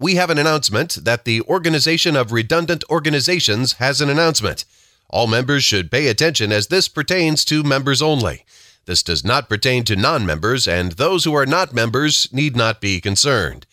we have an announcement that the Organization of Redundant Organizations has an announcement. All members should pay attention as this pertains to members only. This does not pertain to non members, and those who are not members need not be concerned.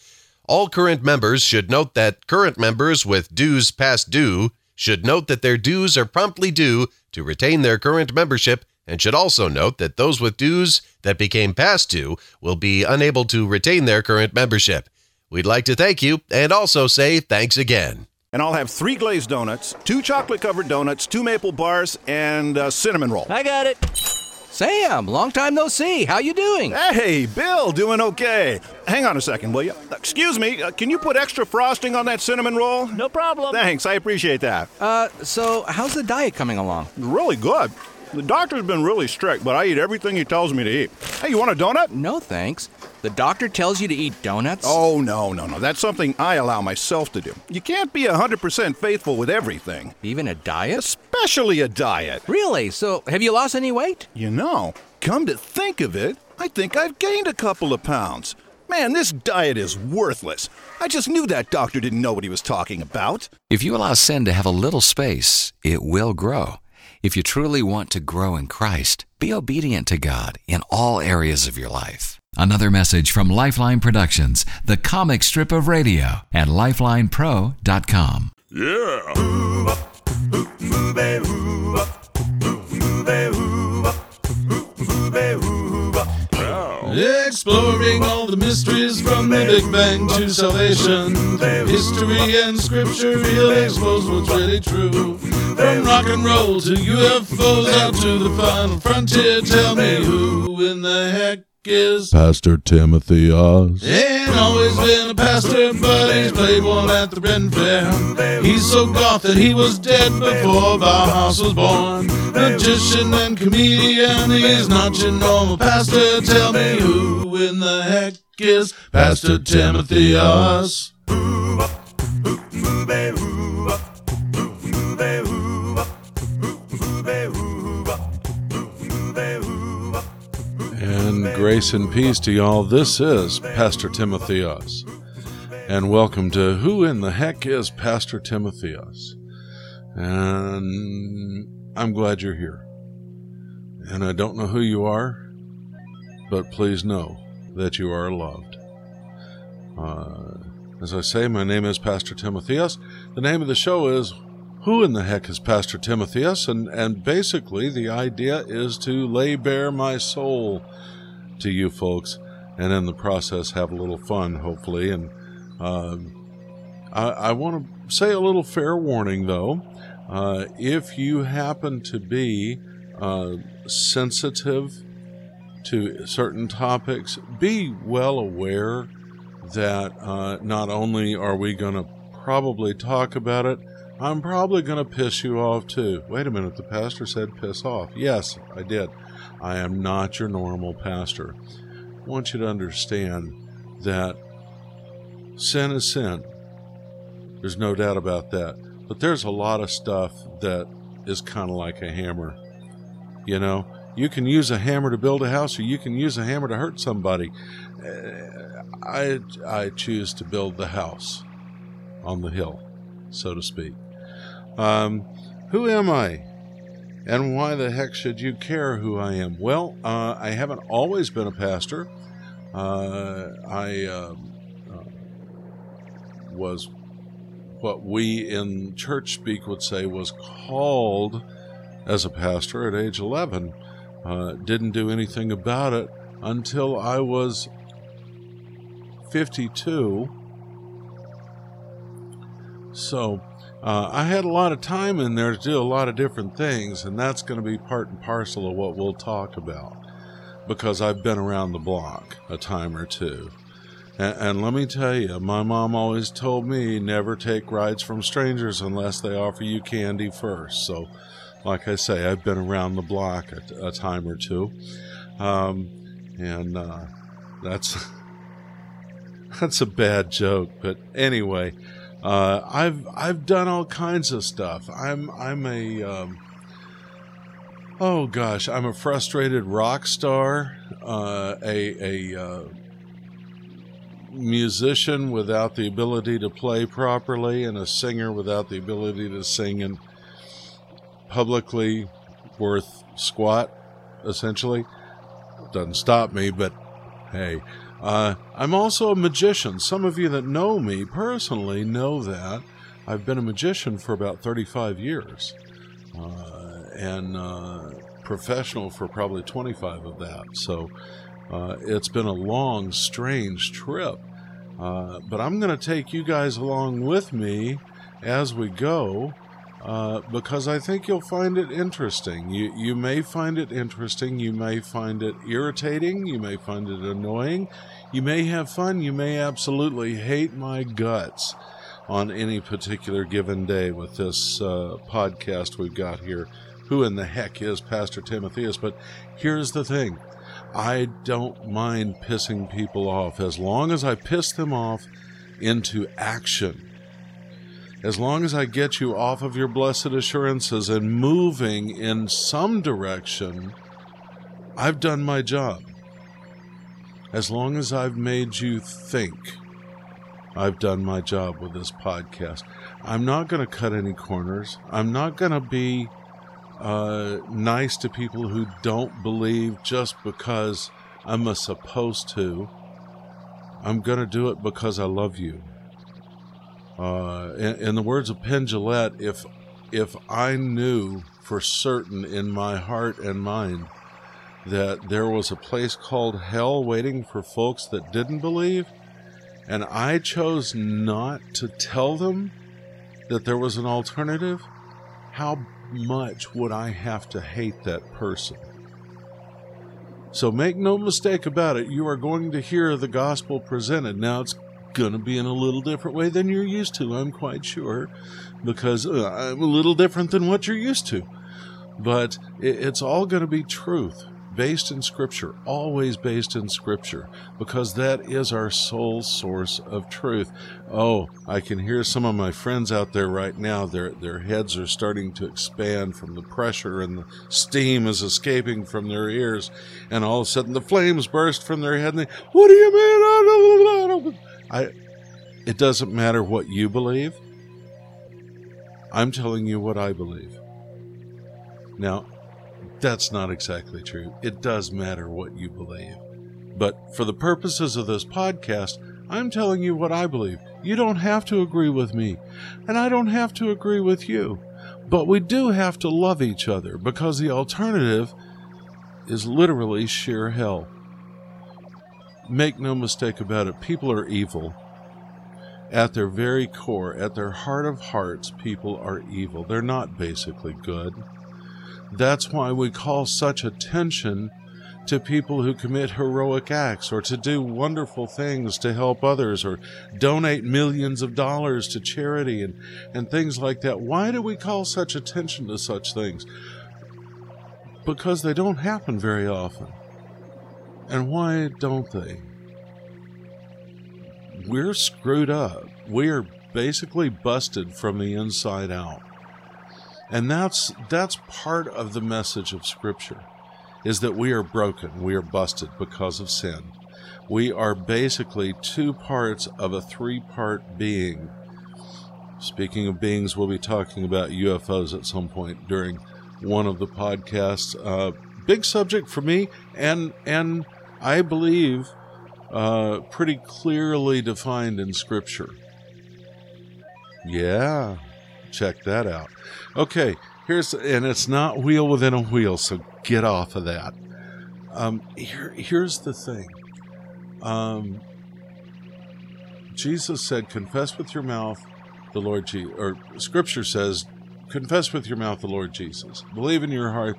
All current members should note that current members with dues past due should note that their dues are promptly due to retain their current membership and should also note that those with dues that became past due will be unable to retain their current membership. We'd like to thank you and also say thanks again. And I'll have three glazed donuts, two chocolate covered donuts, two maple bars, and a cinnamon roll. I got it. Sam, long time no see. How you doing? Hey, Bill, doing okay. Hang on a second, will you? Excuse me, uh, can you put extra frosting on that cinnamon roll? No problem. Thanks, I appreciate that. Uh, so how's the diet coming along? Really good. The doctor's been really strict, but I eat everything he tells me to eat. Hey, you want a donut? No, thanks. The doctor tells you to eat donuts? Oh, no, no, no. That's something I allow myself to do. You can't be 100% faithful with everything, Even a diet? especially a diet. Really? So have you lost any weight? You know, come to think of it, I think I've gained a couple of pounds. Man, this diet is worthless. I just knew that doctor didn't know what he was talking about. If you allow sin to have a little space, it will grow. If you truly want to grow in Christ, be obedient to God in all areas of your life. Another message from Lifeline Productions, the comic strip of radio at lifelinepro.com. Yeah. Exploring all the mysteries from the Big Bang to salvation. History and scripture will expose what's really true. From rock and roll to UFOs out to the final frontier. Tell me who in the heck is Pastor Timotheus. Ain't always been a pastor, but he's played one at the Ren Fair. He's so goth that he was dead before Bauhaus was born. Magician and comedian, he's not your normal pastor. Tell me who in the heck is Pastor Timotheus? Grace and peace to y'all. This is Pastor Timotheus. And welcome to Who in the Heck is Pastor Timotheus? And I'm glad you're here. And I don't know who you are, but please know that you are loved. Uh, as I say, my name is Pastor Timotheus. The name of the show is Who in the Heck is Pastor Timotheus? And, and basically, the idea is to lay bare my soul to you folks and in the process have a little fun, hopefully. And um I, I want to say a little fair warning, though. Uh, if you happen to be uh, sensitive to certain topics, be well aware that uh, not only are we going to probably talk about it, I'm probably going to piss you off too. Wait a minute, the pastor said piss off. Yes, I did. I am not your normal pastor. I want you to understand that sin is sin. There's no doubt about that. But there's a lot of stuff that is kind of like a hammer. You know, you can use a hammer to build a house, or you can use a hammer to hurt somebody. Uh, I I choose to build the house on the hill, so to speak. Um, who am I? And why the heck should you care who I am? Well, uh, I haven't always been a pastor. Uh, I um, uh, was what we in church speak would say was called as a pastor at age 11. Uh, didn't do anything about it until I was 52. So uh, I had a lot of time in there to do a lot of different things, and that's going to be part and parcel of what we'll talk about because I've been around the block a time or two. And, and let me tell you, my mom always told me never take rides from strangers unless they offer you candy first. So, like I say, I've been around the block a, a time or two, um, and uh, that's that's a bad joke. But anyway, uh, I've I've done all kinds of stuff. I'm I'm a um, oh gosh, I'm a frustrated rock star, uh, a a uh, musician without the ability to play properly and a singer without the ability to sing and publicly worth squat, essentially. Doesn't stop me, but hey. Uh, I'm also a magician. Some of you that know me personally know that. I've been a magician for about 35 years uh, and uh, professional for probably 25 of that. So uh, it's been a long, strange trip. Uh, but I'm going to take you guys along with me as we go uh, because I think you'll find it interesting. You, you may find it interesting, you may find it irritating, you may find it annoying, you may have fun, you may absolutely hate my guts on any particular given day with this uh, podcast we've got here. Who in the heck is Pastor Timotheus? But here's the thing I don't mind pissing people off as long as I piss them off into action. As long as I get you off of your blessed assurances and moving in some direction, I've done my job. As long as I've made you think, I've done my job with this podcast. I'm not going to cut any corners. I'm not going to be uh, nice to people who don't believe just because I'm a supposed to. I'm going to do it because I love you. Uh, in, in, the words of Penn if if I knew for certain in my heart and mind that there was a place called hell waiting for folks that didn't believe, and I chose not to tell them that there was an alternative, how much would I have to hate that person? So make no mistake about it, you are going to hear the gospel presented. Now, it's going to be in a little different way than you're used to, I'm quite sure, because uh, I'm a little different than what you're used to. But it's all going to be truth based in Scripture, always based in Scripture, because that is our sole source of truth. Oh, I can hear some of my friends out there right now. Their their heads are starting to expand from the pressure, and the steam is escaping from their ears, and all of a sudden the flames burst from their head. And they, what do you mean? I. It doesn't matter what you believe. I'm telling you what I believe. Now, that's not exactly true. It does matter what you believe. But for the purposes of this podcast, I'm telling you what I believe. You don't have to agree with me, and I don't have to agree with you. But we do have to love each other because the alternative is literally sheer hell. Make no mistake about it, people are evil. At their very core, at their heart of hearts, people are evil. They're not basically good. That's why we call such attention to people who commit heroic acts or to do wonderful things to help others or donate millions of dollars to charity and, and things like that. Why do we call such attention to such things? Because they don't happen very often. And why don't they? We're screwed up. We're basically busted from the inside out. And that's that's part of the message of scripture is that we are broken, we are busted because of sin. We are basically two parts of a three-part being. Speaking of beings, we'll be talking about UFOs at some point during one of the podcasts. Uh, big subject for me, and and I believe uh, pretty clearly defined in Scripture. Yeah, check that out. Okay, here's and it's not wheel within a wheel, so get off of that. Um, here, here's the thing. Um, Jesus said, "Confess with your mouth the Lord Jesus," or Scripture says, "Confess with your mouth the Lord Jesus. Believe in your heart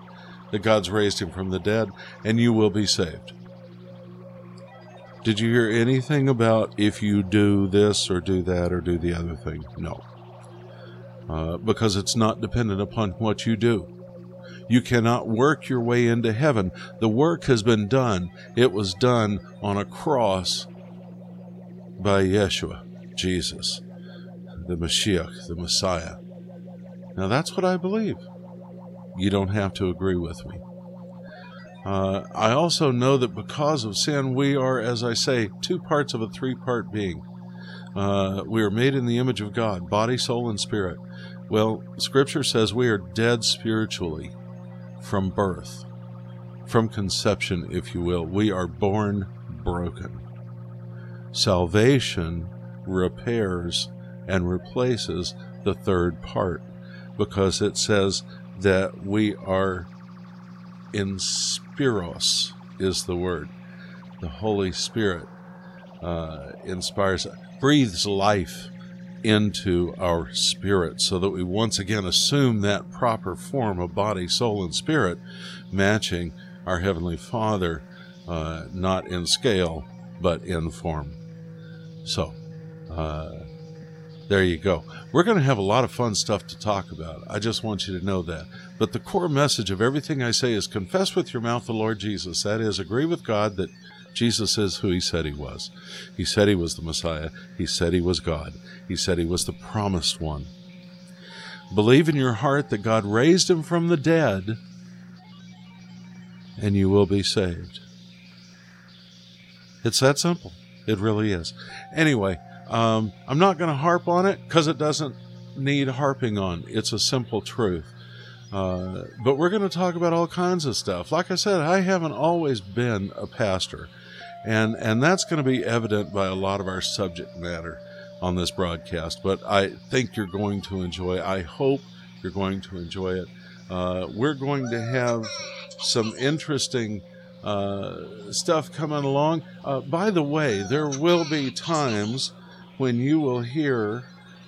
that God's raised him from the dead, and you will be saved." Did you hear anything about if you do this or do that or do the other thing? No uh, because it's not dependent upon what you do. You cannot work your way into heaven. The work has been done. It was done on a cross by Yeshua, Jesus, the Mashiach, the Messiah. Now that's what I believe. You don't have to agree with me. Uh, I also know that because of sin, we are, as I say, two parts of a three part being. Uh, we are made in the image of God, body, soul, and spirit. Well, Scripture says we are dead spiritually from birth, from conception, if you will. We are born broken. Salvation repairs and replaces the third part because it says that we are in spiros is the word. The holy spirit uh, inspires breathes life into our spirit so that we once again assume that proper form of body soul and spirit matching our heavenly father uh, not in scale but in form. So uh, there you go. We're going to have a lot of fun stuff to talk about. I just want you to know that. But the core message of everything I say is confess with your mouth the Lord Jesus. That is, agree with God that Jesus is who he said he was. He said he was the Messiah. He said he was God. He said he was the promised one. Believe in your heart that God raised him from the dead, and you will be saved. It's that simple. It really is. Anyway, um, I'm not going to harp on it because it doesn't need harping on. It's a simple truth. Uh, but we're going to talk about all kinds of stuff. Like I said, I haven't always been a pastor, and and that's going to be evident by a lot of our subject matter on this broadcast. But I think you're going to enjoy. I hope you're going to enjoy it. Uh, we're going to have some interesting uh, stuff coming along. Uh, by the way, there will be times when you will hear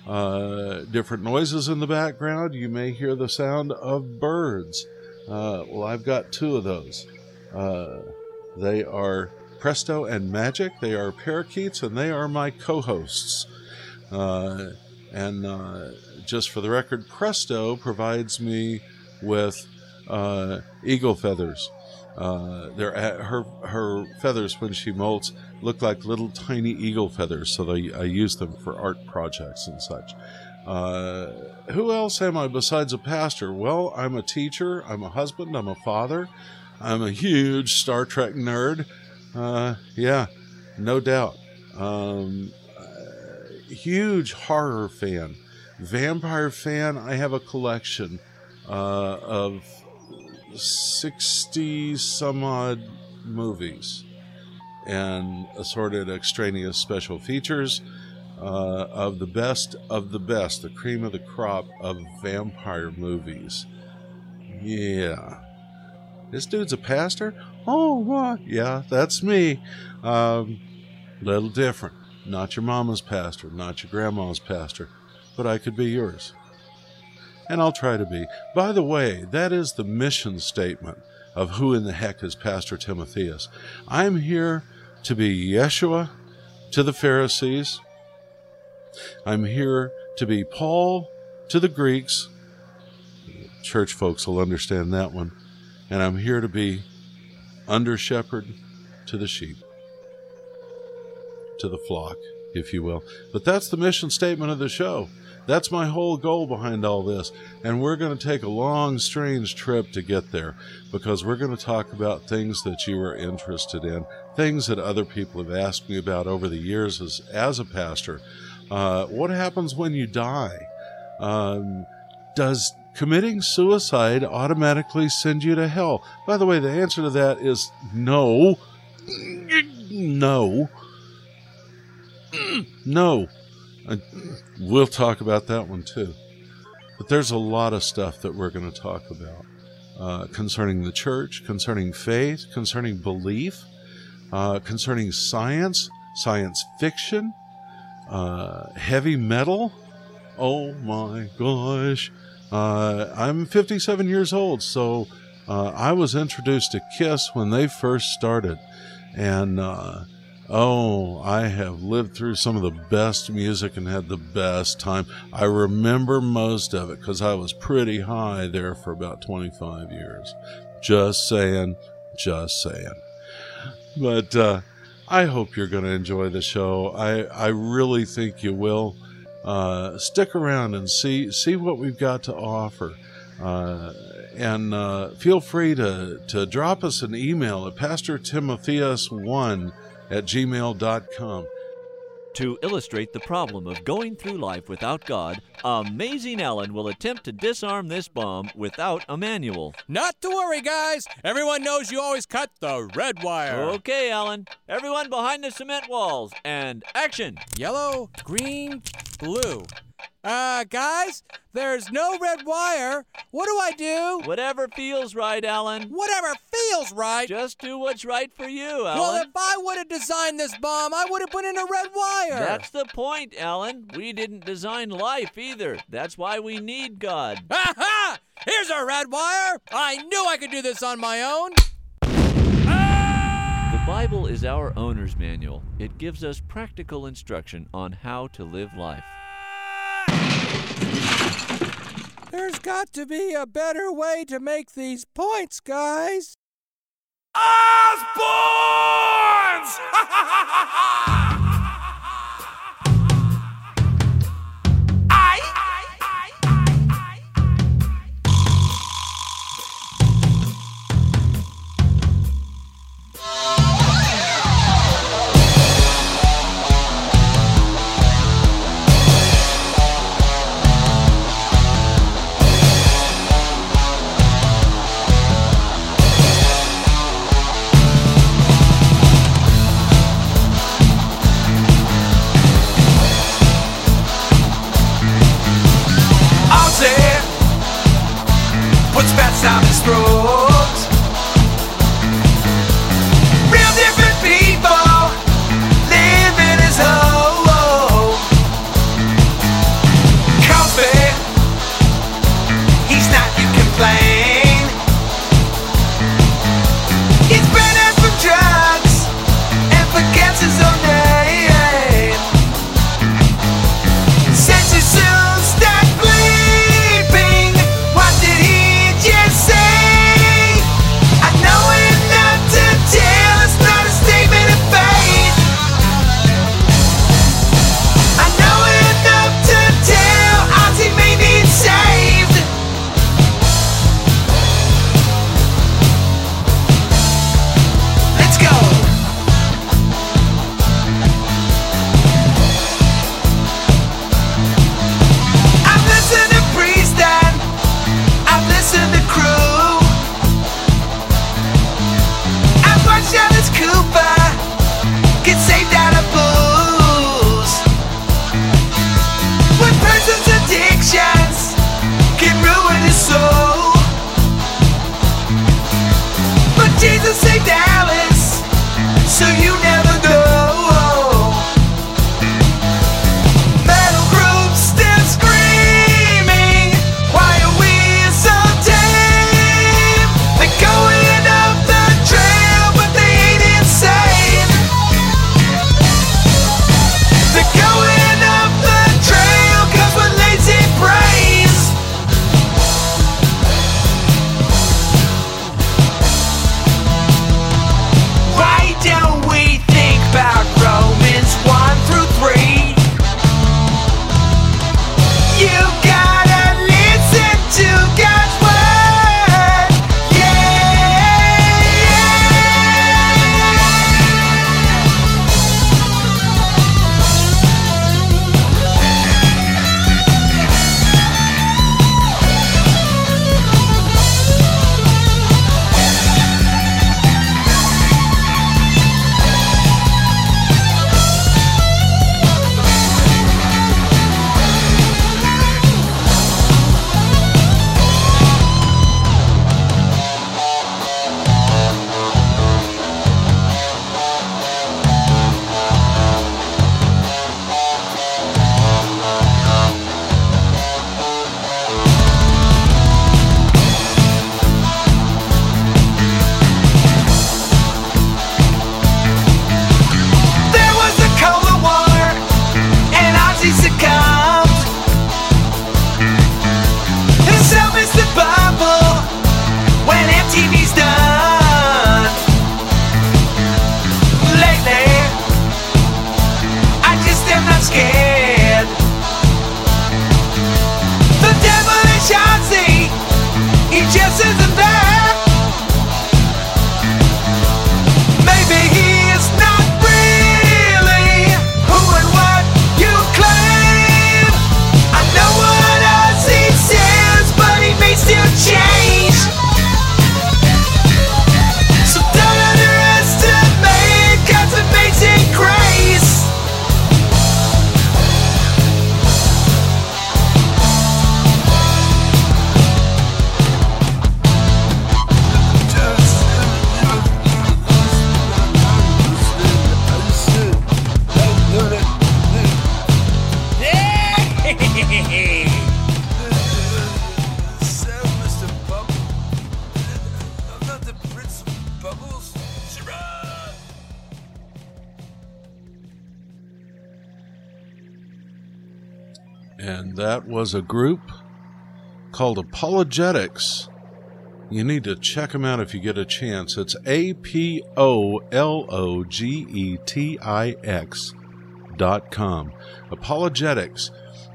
uh, different noises in the background. You may hear the sound of birds. Uh, well, I've got two of those. Uh, they are Presto and Magic. They are parakeets, and they are my co-hosts. Uh, and uh, just for the record, Presto provides me with uh, eagle feathers. Uh, they're her her feathers when she molts look like little tiny eagle feathers, so they, I use them for art projects and such. Uh, who else am I besides a pastor? Well, I'm a teacher, I'm a husband, I'm a father, I'm a huge Star Trek nerd. Uh, yeah, no doubt. Um, uh, huge horror fan, vampire fan. I have a collection uh, of 60 some odd movies and assorted extraneous special features uh, of the best of the best, the cream of the crop of vampire movies. Yeah. This dude's a pastor? Oh, what? Yeah, that's me. Um, little different. Not your mama's pastor, not your grandma's pastor, but I could be yours. And I'll try to be. By the way, that is the mission statement of who in the heck is Pastor Timotheus. I'm here to be Yeshua to the Pharisees. I'm here to be Paul to the Greeks. Church folks will understand that one. And I'm here to be under shepherd to the sheep, to the flock, if you will. But that's the mission statement of the show. That's my whole goal behind all this. And we're going to take a long, strange trip to get there because we're going to talk about things that you are interested in, things that other people have asked me about over the years as, as a pastor. Uh, what happens when you die? Um, does committing suicide automatically send you to hell? By the way, the answer to that is no. No. No. we'll talk about that one too. But there's a lot of stuff that we're going to talk about uh, concerning the church, concerning faith, concerning belief, uh, concerning science, science fiction, uh, heavy metal. Oh my gosh. Uh, I'm 57 years old, so uh, I was introduced to Kiss when they first started. And uh, Oh, I have lived through some of the best music and had the best time. I remember most of it because I was pretty high there for about 25 years. Just saying, just saying. But uh, I hope you're going to enjoy the show. I, I really think you will. Uh, stick around and see see what we've got to offer. Uh, and uh, feel free to, to drop us an email at pastortimotheus1 at gmail.com. To illustrate the problem of going through life without God, Amazing Alan will attempt to disarm this bomb without a manual. Not to worry, guys. Everyone knows you always cut the red wire. Okay, Alan. Everyone behind the cement walls. And action! Yellow, green, blue. Uh, guys, there's no red wire. What do I do? Whatever feels right, Alan. Whatever feels right. Just do what's right for you, Alan. Well, if I would have designed this bomb, I would have put in a red wire. That's the point, Alan. We didn't design life either. That's why we need God. Ha ha! Here's a red wire. I knew I could do this on my own. The Bible is our owner's manual. It gives us practical instruction on how to live life. There's got to be a better way to make these points, guys. Ozzy and forgets and that was a group called ApologetiX. You need to check them out if you get a chance. It's A P O L O G E T I X dot com. ApologetiX,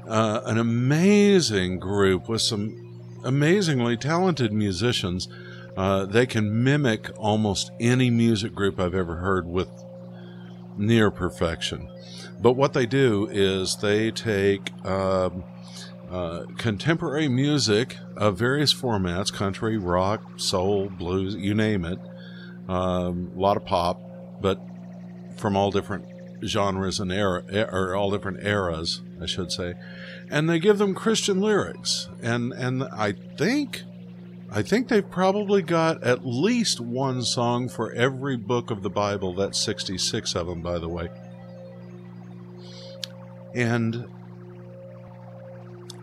uh, an amazing group with some amazingly talented musicians. Uh, they can mimic almost any music group I've ever heard with near perfection. But what they do is they take um, uh, contemporary music of various formats country, rock, soul, blues, you name it. Um, a lot of pop, but from all different genres and era, or all different eras, I should say. And they give them Christian lyrics. And, and I think. I think they've probably got at least one song for every book of the Bible. That's 66 of them, by the way. And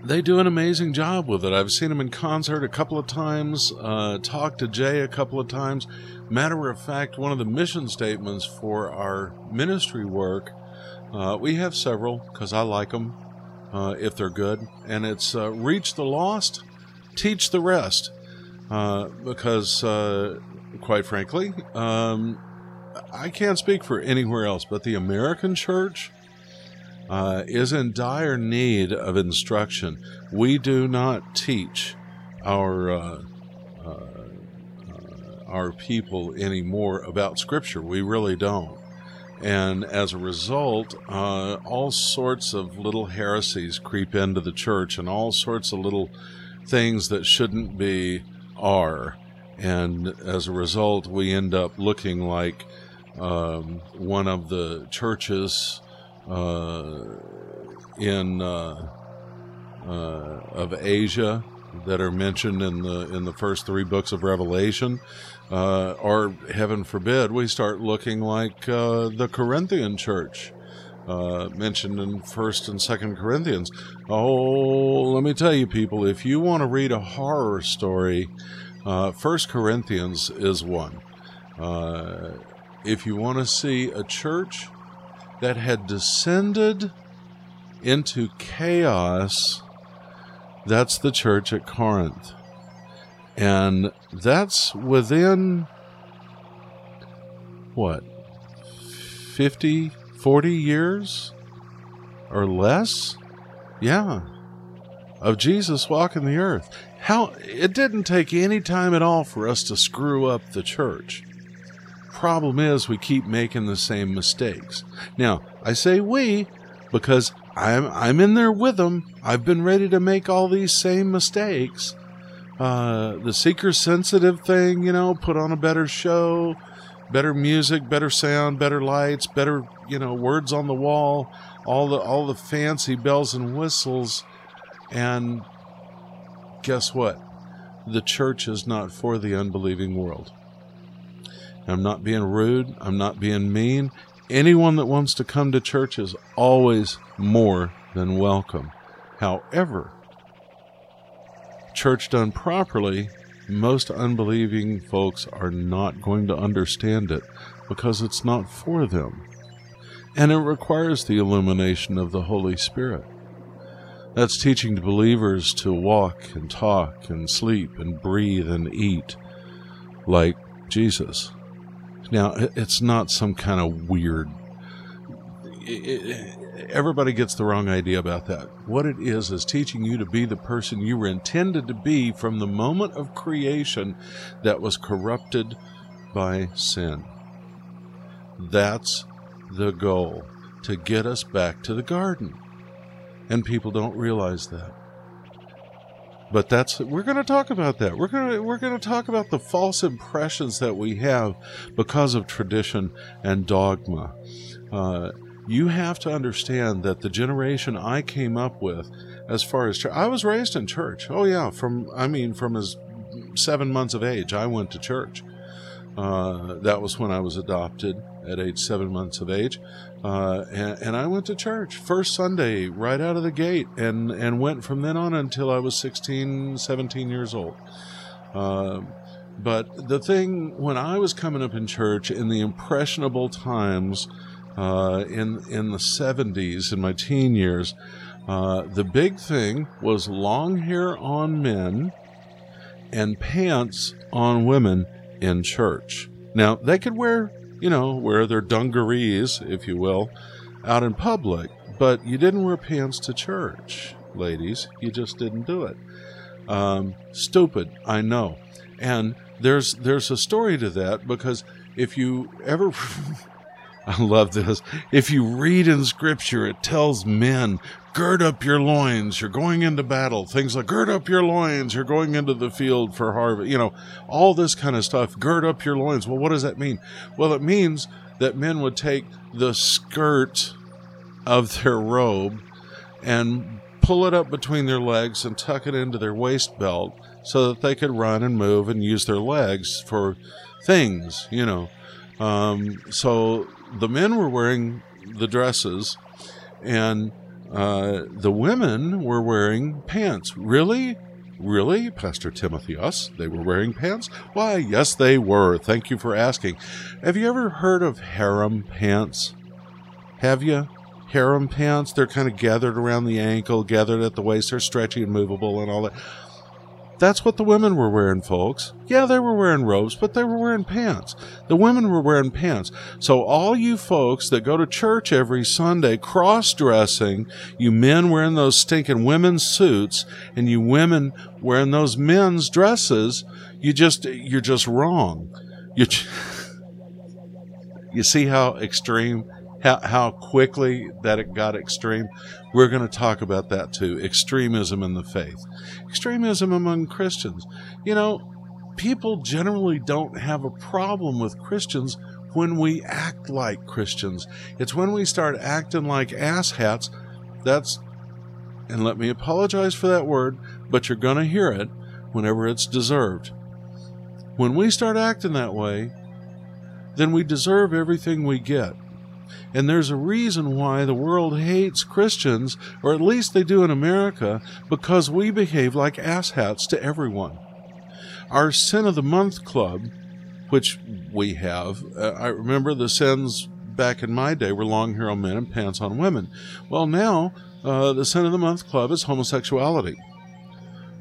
they do an amazing job with it. I've seen them in concert a couple of times, uh, talked to Jay a couple of times. Matter of fact, one of the mission statements for our ministry work, uh, we have several because I like them uh, if they're good, and it's uh, reach the lost, teach the rest. Uh, because, uh, quite frankly, um, I can't speak for anywhere else, but the American church uh, is in dire need of instruction. We do not teach our uh, uh, our people anymore about Scripture. We really don't. And as a result, uh, all sorts of little heresies creep into the church, and all sorts of little things that shouldn't be are. And as a result, we end up looking like um, one of the churches uh, in uh, uh, of Asia that are mentioned in the in the first three books of Revelation, uh, or heaven forbid, we start looking like uh, the Corinthian church. Uh, mentioned in First and Second Corinthians. Oh, let me tell you, people, if you want to read a horror story, uh, First Corinthians is one. Uh, if you want to see a church that had descended into chaos, that's the church at Corinth. And that's within what 50 40 years or less? Yeah. Of Jesus walking the earth. How it didn't take any time at all for us to screw up the church. Problem is we keep making the same mistakes. Now i say we because i'm i'm in there with them i've been ready to make all these same mistakes. Uh, the seeker sensitive thing, you know, put on a better show, better music, better sound, better lights, better, you know, words on the wall, all the all the fancy bells and whistles. And guess what? The church is not for the unbelieving world. I'm not being rude, I'm not being mean. Anyone that wants to come to church is always more than welcome. However, church done properly, most unbelieving folks are not going to understand it because it's not for them. And it requires the illumination of the Holy Spirit. That's teaching believers to walk and talk and sleep and breathe and eat like Jesus. Now, it's not some kind of weird. everybody gets the wrong idea about that. What it is is teaching you to be the person you were intended to be from the moment of creation that was corrupted by sin. That's the goal to get us back to the garden. And people don't realize that. But that's we're going to talk about that. We're going to we're going to talk about the false impressions that we have because of tradition and dogma. Uh, you have to understand that the generation I came up with, as far as I was raised in church. Oh yeah, from I mean from as seven months of age, I went to church. Uh, that was when I was adopted at age seven months of age, uh, and, and, I went to church first Sunday right out of the gate, and and went from then on until I was 16, 17 years old. Uh, but the thing when I was coming up in church in the impressionable times uh, in in the 70s in my teen years Uh, the big thing was long hair on men and pants on women in church. Now, they could wear, you know, wear their dungarees, if you will, out in public, but you didn't wear pants to church, ladies. You just didn't do it. Um, stupid, I know. And there's there's a story to that because if you ever I love this. If you read in scripture, it tells men, gird up your loins, you're going into battle. Things like gird up your loins, you're going into the field for harvest. You know, all this kind of stuff. Gird up your loins. Well, what does that mean? Well, it means that men would take the skirt of their robe and pull it up between their legs and tuck it into their waist belt so that they could run and move and use their legs for things, you know. Um, so the men were wearing the dresses, and uh, the women were wearing pants. Really? Really, Pastor Timothy? Us? They were wearing pants? Why, yes, they were. Thank you for asking. Have you ever heard of harem pants? Have you? Harem pants? They're kind of gathered around the ankle, gathered at the waist. They're stretchy and movable and all that. That's what the women were wearing, folks. Yeah, they were wearing robes, but they were wearing pants. The women were wearing pants. So, all you folks that go to church every Sunday cross dressing, you men wearing those stinking women's suits, and you women wearing those men's dresses, you just, you're just wrong. You, you see how extreme how, how quickly that it got extreme. We're going to talk about that too. Extremism in the faith, extremism among Christians. You know, people generally don't have a problem with Christians when we act like Christians. It's when we start acting like asshats that's, and let me apologize for that word, but you're going to hear it whenever it's deserved. When we start acting that way, then we deserve everything we get. And there's a reason why the world hates Christians, or at least they do in America, because we behave like asshats to everyone. Our Sin of the Month Club, which we have, uh, I remember the sins back in my day were long hair on men and pants on women. Well, now uh, the Sin of the Month Club is homosexuality.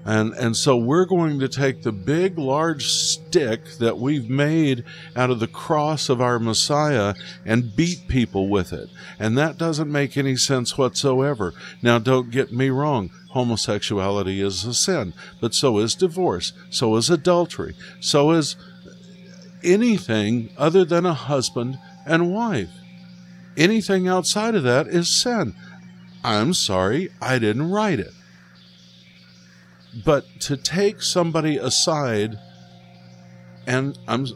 And, and so we're going to take the big, large stick that we've made out of the cross of our Messiah and beat people with it. And that doesn't make any sense whatsoever. Now, don't get me wrong. Homosexuality is a sin, but so is divorce, so is adultery, so is anything other than a husband and wife. Anything outside of that is sin. I'm sorry, I didn't write it. But to take somebody aside and I'm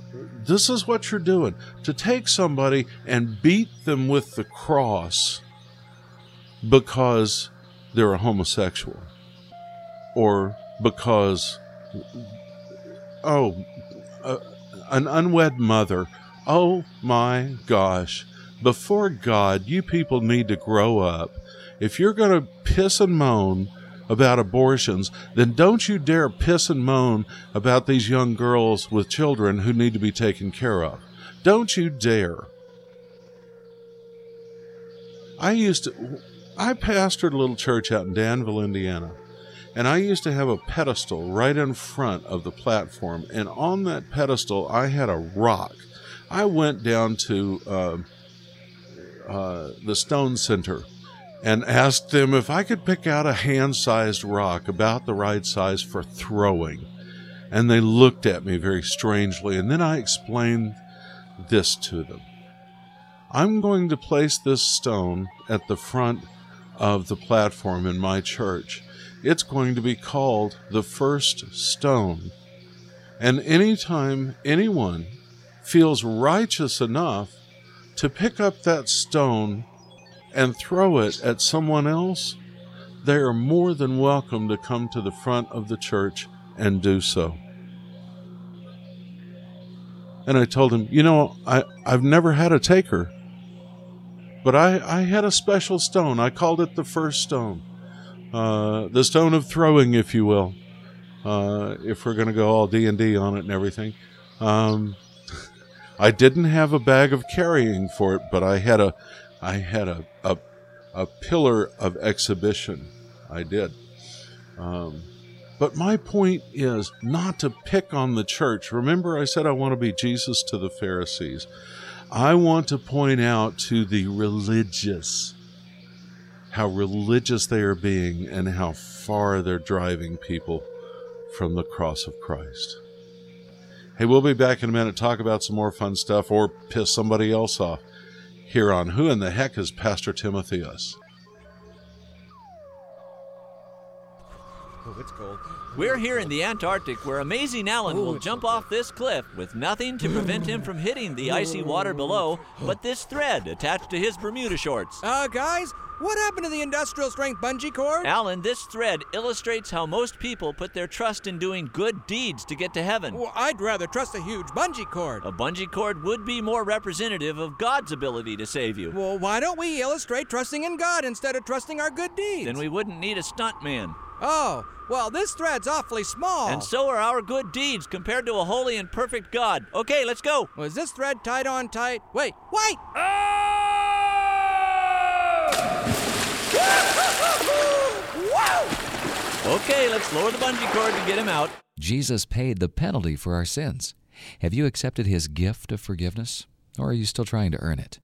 this is what you're doing. To take somebody and beat them with the cross because they're a homosexual or because oh uh, an unwed mother. Oh my gosh. Before god you people need to grow up. If you're going to piss and moan about abortions, then don't you dare piss and moan about these young girls with children who need to be taken care of. Don't you dare. I used to, I pastored a little church out in Danville, Indiana, and I used to have a pedestal right in front of the platform, and on that pedestal I had a rock. I went down to uh, uh, the Stone Center and asked them if I could pick out a hand sized rock about the right size for throwing. And they looked at me very strangely, and then I explained this to them. I'm going to place this stone at the front of the platform in my church. It's going to be called the first stone. And anytime anyone feels righteous enough to pick up that stone and throw it at someone else, they are more than welcome to come to the front of the church and do so. And I told him, you know, I, I've never had a taker, but I, I had a special stone. I called it the first stone, uh, the stone of throwing, if you will, uh, if we're going to go all D and D on it and everything. Um, I didn't have a bag of carrying for it, but I had a I had a, a, a pillar of exhibition. I did. Um, but my point is not to pick on the church. Remember, I said I want to be Jesus to the Pharisees. I want to point out to the religious how religious they are being and how far they're driving people from the cross of Christ. Hey, we'll be back in a minute, talk about some more fun stuff or piss somebody else off here on Who in the Heck is Pastor Timotheus? Oh, it's cold. We're here in the Antarctic where Amazing Alan will jump off this cliff with nothing to prevent him from hitting the icy water below but this thread attached to his Bermuda shorts. Uh, guys, what happened to the industrial strength bungee cord? Alan, this thread illustrates how most people put their trust in doing good deeds to get to heaven. Well, I'd rather trust a huge bungee cord. A bungee cord would be more representative of God's ability to save you. Well, why don't we illustrate trusting in God instead of trusting our good deeds? Then we wouldn't need a stuntman. Oh, well, this thread's awfully small. And so are our good deeds compared to a holy and perfect God. Okay, let's go. Was this thread tied on tight? Wait, wait! Oh! Okay, let's lower the bungee cord to get him out. Jesus paid the penalty for our sins. Have you accepted his gift of forgiveness? Or are you still trying to earn it?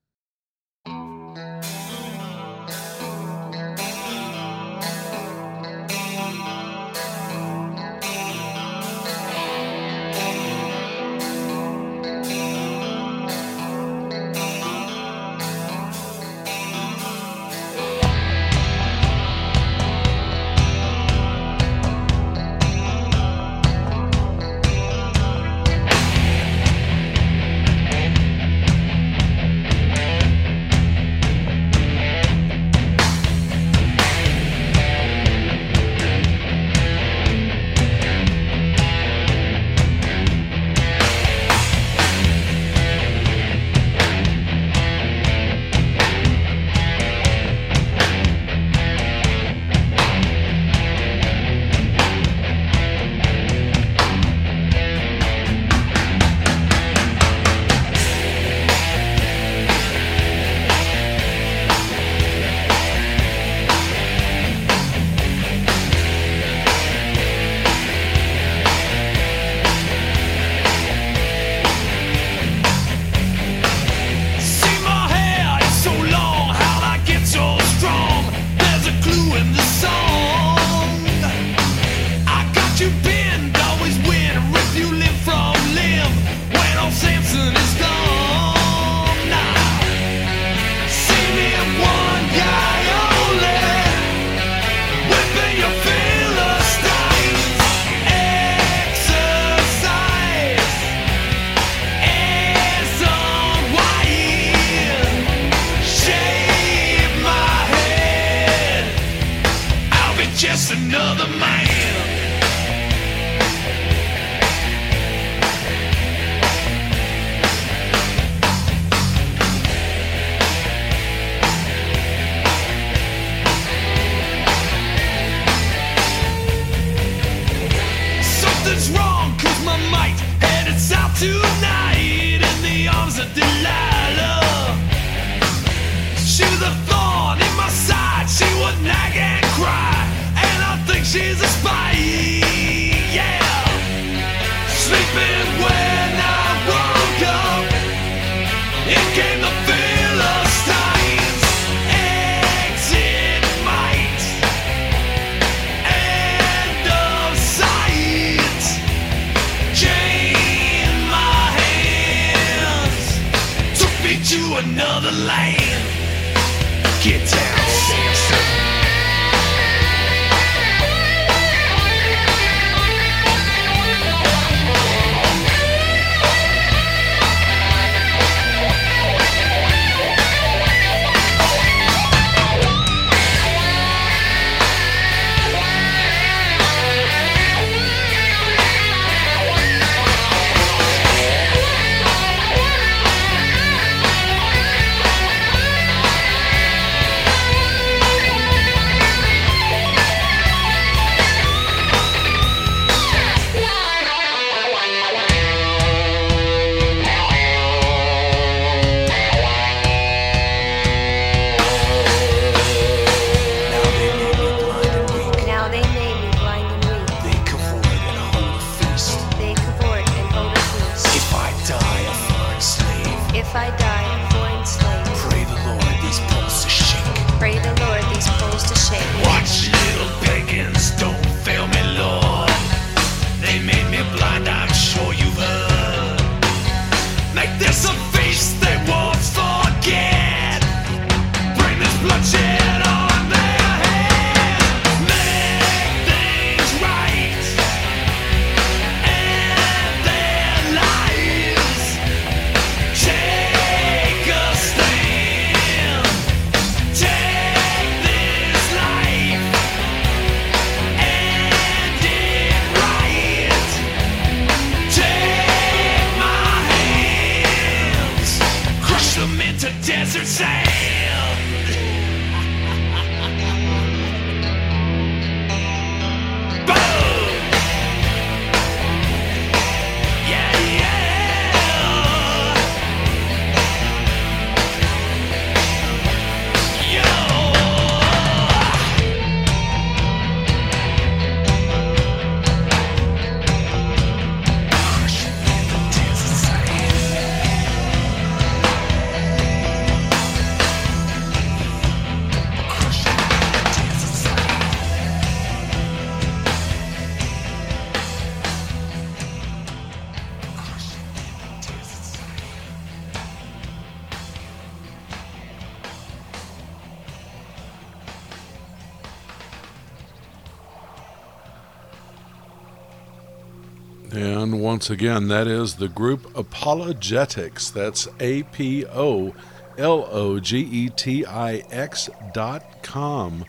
And once again, that is the group ApologetiX. That's A P O L O G E T I X dot com.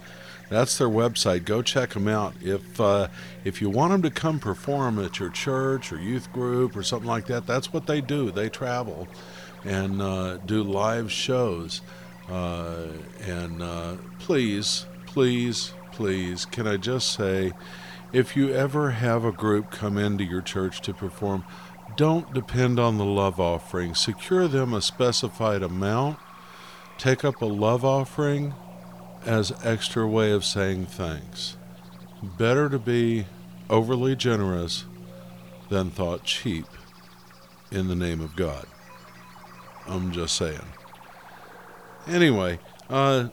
That's their website. Go check them out. If uh, if you want them to come perform at your church or youth group or something like that, that's what they do. They travel and uh, do live shows. Uh, and uh, please, please, please, can I just say, if you ever have a group come into your church to perform, don't depend on the love offering. Secure them a specified amount. Take up a love offering as extra way of saying thanks. Better to be overly generous than thought cheap in the name of God. I'm just saying. Anyway, uh,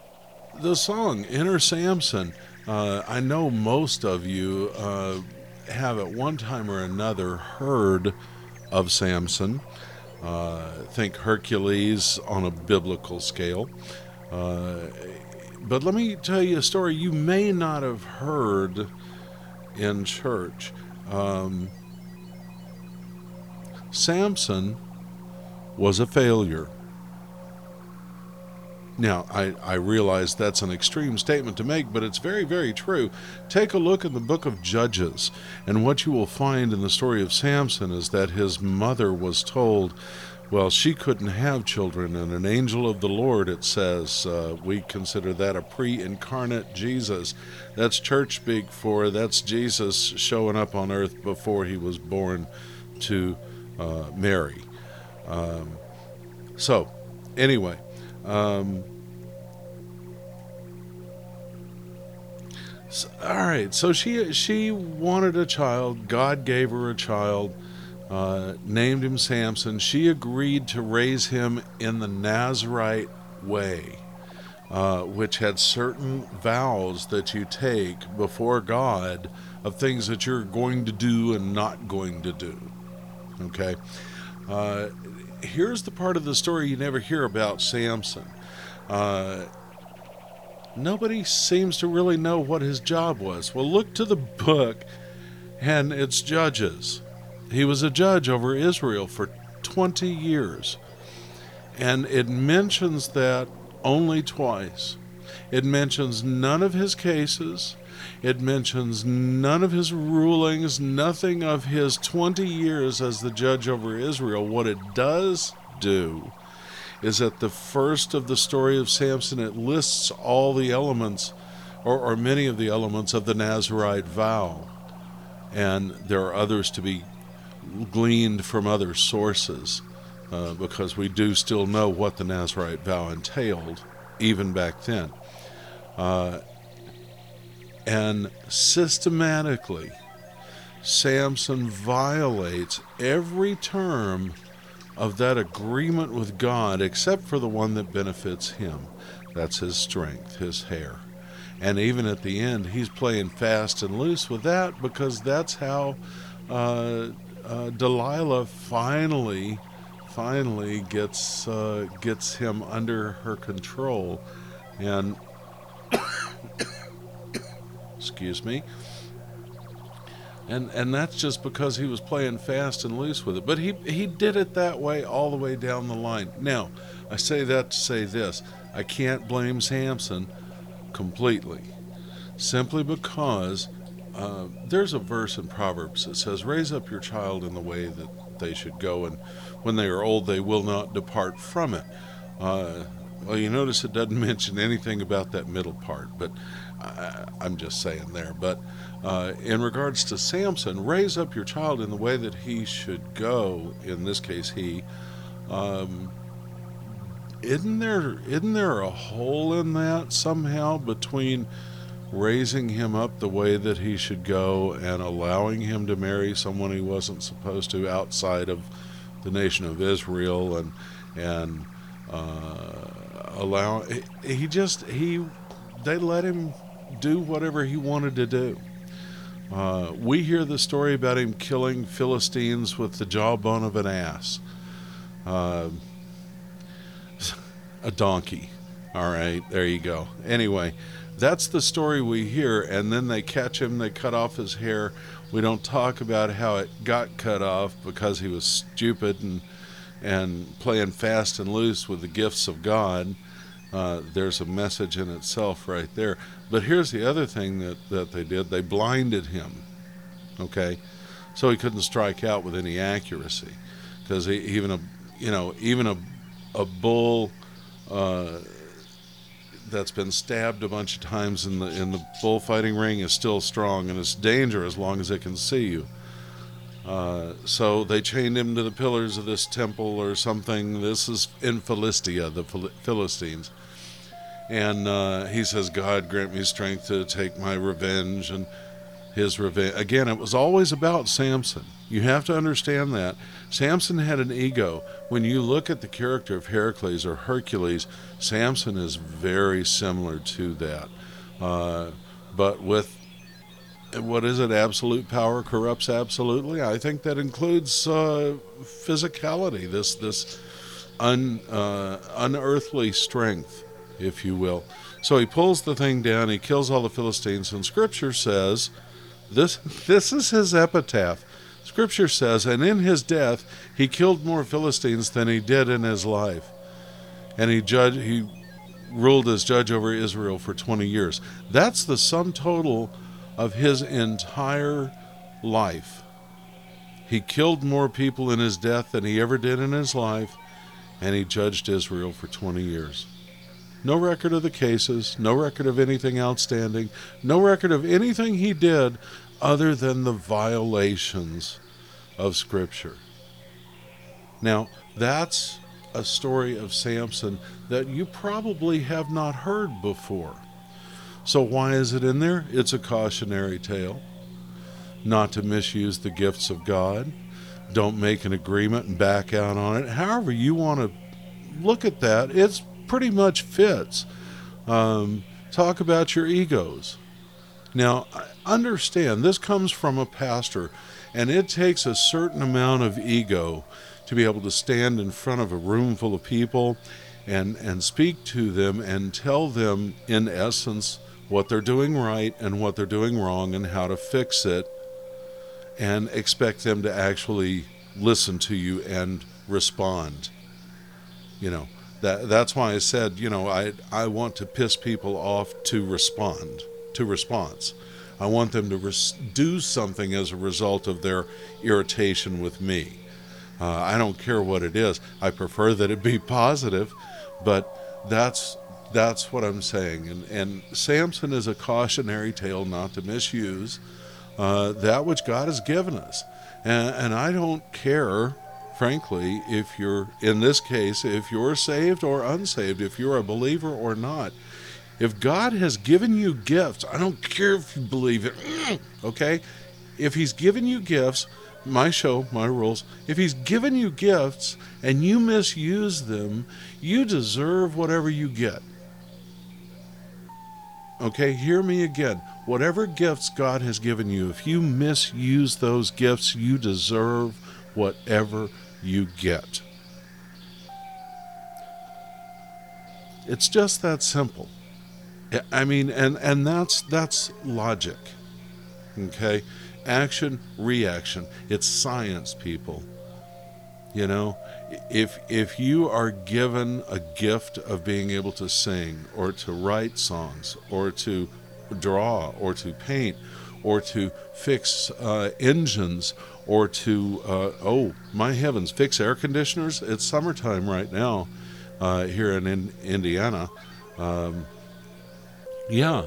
the song Inner Samson. Uh, I know most of you uh, have at one time or another heard of Samson. Uh, think Hercules on a biblical scale. Uh, but let me tell you a story you may not have heard in church. Um, Samson was a failure. Now, I, I realize that's an extreme statement to make, but it's very, very true. Take a look in the book of Judges, and what you will find in the story of Samson is that his mother was told, well, she couldn't have children, and an angel of the Lord, it says, uh, we consider that a pre incarnate Jesus. That's church speak for that's Jesus showing up on earth before he was born to uh, Mary. Um, so, anyway, um, s- all right. So she she wanted a child. God gave her a child. Uh, named him Samson. She agreed to raise him in the Nazarite way, uh, which had certain vows that you take before God of things that you're going to do and not going to do. Okay. Uh, here's the part of the story you never hear about Samson. Uh, nobody seems to really know what his job was. Well, look to the book, and it's Judges. He was a judge over Israel for 20 years. And it mentions that only twice. It mentions none of his cases. It mentions none of his rulings, nothing of his 20 years as the judge over Israel. What it does do is at the first of the story of Samson, it lists all the elements, or, or many of the elements of the Nazarite vow. And there are others to be gleaned from other sources uh, because we do still know what the Nazarite vow entailed, even back then. Uh, and systematically, Samson violates every term of that agreement with God except for the one that benefits him. That's his strength, his hair. And even at the end, he's playing fast and loose with that because that's how uh, uh, Delilah finally, finally gets uh, gets him under her control, and excuse me. And and that's just because he was playing fast and loose with it. But he he did it that way all the way down the line. Now, I say that to say this: I can't blame Samson completely, simply because uh, there's a verse in Proverbs that says, "Raise up your child in the way that they should go, and when they are old, they will not depart from it." Uh, well, you notice it doesn't mention anything about that middle part, but I, I'm just saying there. But uh, in regards to Samson, raise up your child in the way that he should go. In this case, he. Um, isn't there isn't there a hole in that somehow between raising him up the way that he should go and allowing him to marry someone he wasn't supposed to outside of the nation of Israel and and uh, allow he just he they let him do whatever he wanted to do. Uh, we hear the story about him killing Philistines with the jawbone of an ass. Uh, a donkey. All right, there you go. Anyway, that's the story we hear. And then they catch him, they cut off his hair. We don't talk about how it got cut off because he was stupid and and playing fast and loose with the gifts of God. Uh, there's a message in itself right there. But here's the other thing that, that they did they blinded him. Okay? So he couldn't strike out with any accuracy. Because even a, you know, even a, a bull uh, that's been stabbed a bunch of times in the in the bullfighting ring is still strong and it's danger as long as it can see you. Uh, so they chained him to the pillars of this temple or something. This is in Philistia, the Phil- Philistines. And uh, he says, God grant me strength to take my revenge and his revenge. Again, it was always about Samson. You have to understand that. Samson had an ego. When you look at the character of Heracles or Hercules, Samson is very similar to that. Uh, but with what is it? Absolute power corrupts absolutely. I think that includes uh, physicality. This this un, uh, unearthly strength, if you will. So he pulls the thing down. He kills all the Philistines, and Scripture says, "This this is his epitaph." Scripture says, "And in his death, he killed more Philistines than he did in his life." And he judged. He ruled as judge over Israel for 20 years. That's the sum total of his entire life. He killed more people in his death than he ever did in his life, and he judged Israel for 20 years. No record of the cases, no record of anything outstanding, no record of anything he did other than the violations of Scripture. Now, that's a story of Samson that you probably have not heard before. So, why is it in there? It's a cautionary tale. Not to misuse the gifts of God. Don't make an agreement and back out on it. However, you want to look at that, it's pretty much fits. Um, talk about your egos. Now, understand this comes from a pastor, and it takes a certain amount of ego to be able to stand in front of a room full of people and, and speak to them and tell them, in essence, what they're doing right and what they're doing wrong and how to fix it, and expect them to actually listen to you and respond. You know, that that's why I said, you know, I I want to piss people off to respond, to response. I want them to res- do something as a result of their irritation with me. Uh, I don't care what it is. I prefer that it be positive, but that's that's what I'm saying. And and Samson is a cautionary tale not to misuse uh, that which God has given us. And, and I don't care, frankly, if you're in this case, if you're saved or unsaved, if you're a believer or not. If God has given you gifts, I don't care if you believe it, okay? If He's given you gifts, my show, my rules, if He's given you gifts and you misuse them, you deserve whatever you get. Okay, hear me again. Whatever gifts God has given you, if you misuse those gifts, you deserve whatever you get. It's just that simple. I mean, and and that's that's logic. Okay, action reaction. It's science, people. You know, if if you are given a gift of being able to sing or to write songs or to draw or to paint or to fix uh, engines or to uh, oh my heavens fix air conditioners it's summertime right now uh, here in, in indiana um, yeah.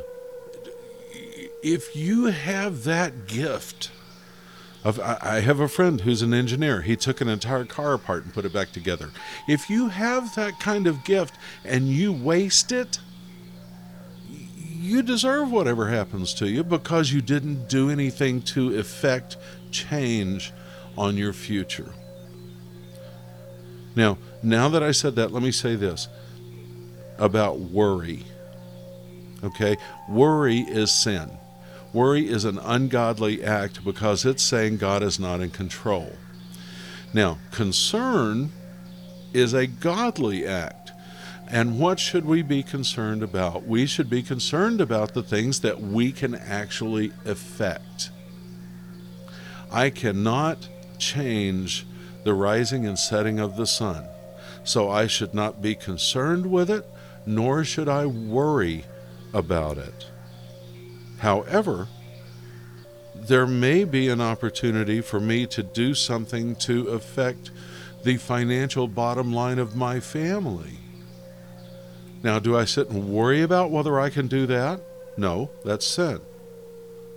If you have that gift I have a friend who's an engineer. He took an entire car apart and put it back together. If you have that kind of gift and you waste it, you deserve whatever happens to you because you didn't do anything to effect change on your future. Now, now that I said that, let me say this about worry. Okay? Worry is sin. Worry is an ungodly act because it's saying God is not in control. Now, concern is a godly act And what should we be concerned about? We should be concerned about the things that we can actually affect. I cannot change the rising and setting of the sun, so I should not be concerned with it, nor should I worry about it. However, there may be an opportunity for me to do something to affect the financial bottom line of my family. Now, do I sit and worry about whether I can do that? No, that's sin.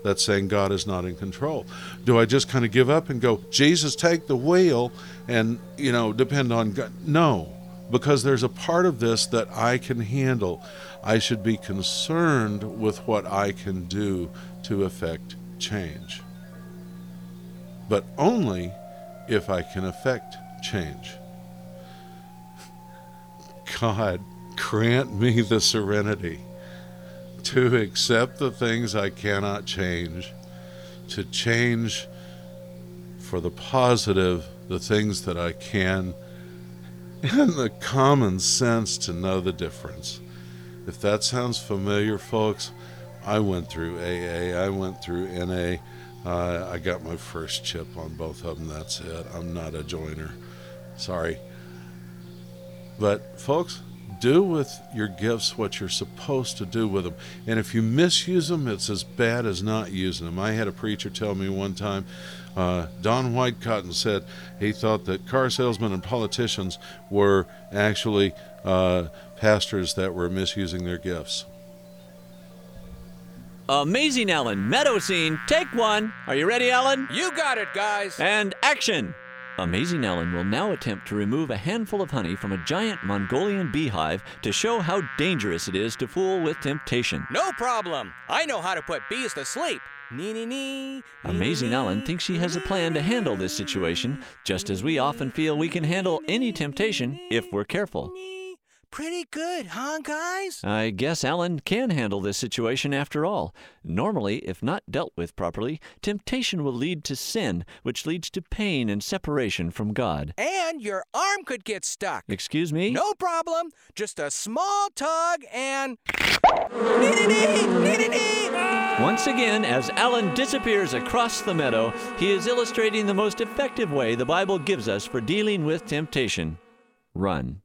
That's saying God is not in control. Do I just kind of give up and go, Jesus, take the wheel and, you know, depend on God? No, because there's a part of this that I can handle. I should be concerned with what I can do to affect change. But only if I can affect change. God, grant me the serenity to accept the things I cannot change, to change for the positive the things that I can, and the common sense to know the difference. If that sounds familiar, folks, I went through AA, I went through NA. Uh, I got my first chip on both of them. That's it. I'm not a joiner. Sorry. But, folks, do with your gifts what you're supposed to do with them. And if you misuse them, it's as bad as not using them. I had a preacher tell me one time, uh, Don Whitecotton said he thought that car salesmen and politicians were actually uh, pastors that were misusing their gifts. Amazing Ellen. meadow scene, take one. Are you ready, Ellen? You got it, guys. And action! Amazing Ellen will now attempt to remove a handful of honey from a giant Mongolian beehive to show how dangerous it is to fool with temptation. No problem. I know how to put bees to sleep. Nee, nee, nee. Amazing Ellen thinks she has a plan to handle this situation, just as we often feel we can handle any temptation if we're careful. Pretty good, huh, guys? I guess Alan can handle this situation after all. Normally, if not dealt with properly, temptation will lead to sin, which leads to pain and separation from God. And your arm could get stuck. Excuse me? No problem. Just a small tug and. Once again, as Alan disappears across the meadow, he is illustrating the most effective way the Bible gives us for dealing with temptation run.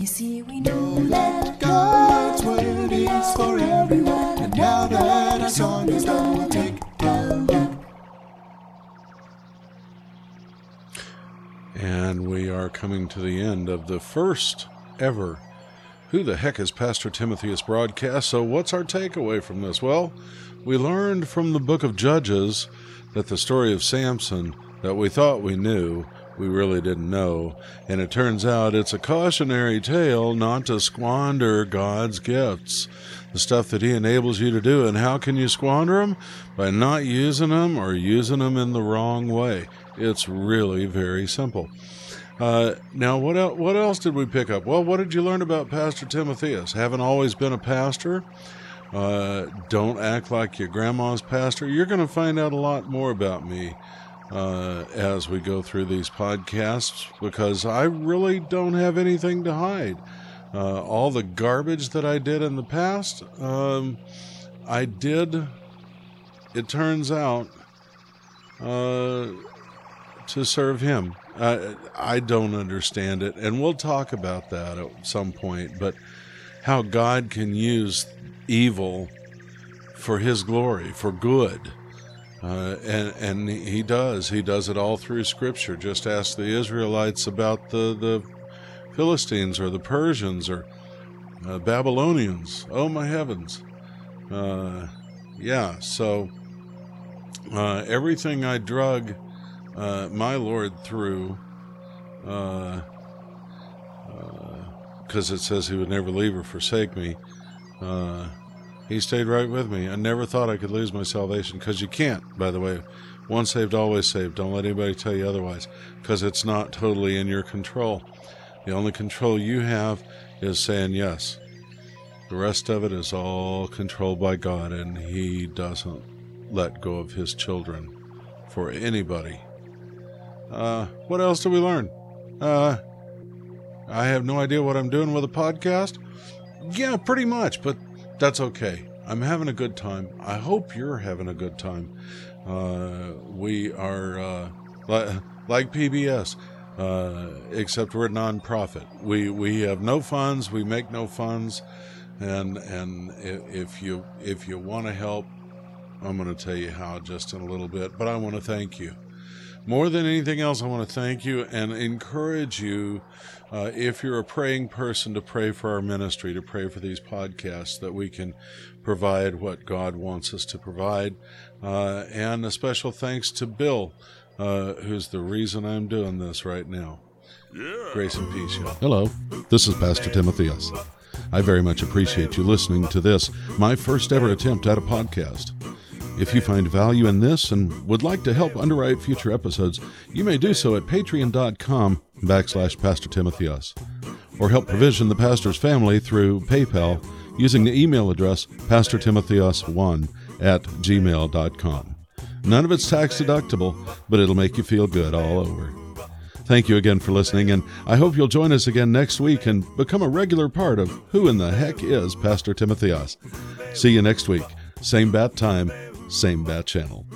You see, we know that God's word is for everyone. And now that our song is done, we'll take a look. And we are coming to the end of the first ever Who the Heck is Pastor Timotheus broadcast. So, what's our takeaway from this? Well, we learned from the book of Judges that the story of Samson that we thought we knew, we really didn't know. And it turns out it's a cautionary tale not to squander God's gifts, the stuff that He enables you to do. And how can you squander them? By not using them or using them in the wrong way. It's really very simple. Uh, now, what what else did we pick up? Well, what did you learn about Pastor Timotheus? Haven't always been a pastor. Uh, don't act like your grandma's pastor. You're going to find out a lot more about me uh, as we go through these podcasts because I really don't have anything to hide. Uh, all the garbage that I did in the past, um, I did. It turns out uh, to serve Him. I, I don't understand it, and we'll talk about that at some point. But how God can use evil for His glory, for good. Uh, and and he does. He does it all through Scripture. Just ask the Israelites about the, the Philistines or the Persians or uh, Babylonians. Oh my heavens! Uh, yeah. So uh, everything I drug uh, my Lord through, because it says He would never leave or forsake me. He stayed right with me. I never thought I could lose my salvation because you can't, by the way. Once saved, always saved. Don't let anybody tell you otherwise because it's not totally in your control. The only control you have is saying yes. The rest of it is all controlled by God, and He doesn't let go of His children for anybody. Uh, what else do we learn? Uh, I have no idea what I'm doing with a podcast. Yeah, pretty much, but that's okay. I'm having a good time. I hope you're having a good time. Uh, we are uh, li- like PBS, uh, except we're a nonprofit. We we have no funds. We make no funds, and and if you if you want to help, I'm going to tell you how just in a little bit. But I want to thank you. more than anything else, I want to thank you and encourage you, uh, if you're a praying person, to pray for our ministry, to pray for these podcasts, that we can provide what God wants us to provide. Uh, and a special thanks to Bill, uh, who's the reason I'm doing this right now. Grace and peace, y'all. Hello, this is Pastor Timotheus. I very much appreciate you listening to this, my first ever attempt at a podcast. If you find value in this and would like to help underwrite future episodes, you may do so at patreon.com backslash Pastor Timotheus, or help provision the pastor's family through PayPal using the email address pastortimotheus1 at gmail.com. None of it's tax deductible, but it'll make you feel good all over. Thank you again for listening, and I hope you'll join us again next week and become a regular part of Who in the Heck is Pastor Timotheus. See you next week. Same bat time, same bat channel.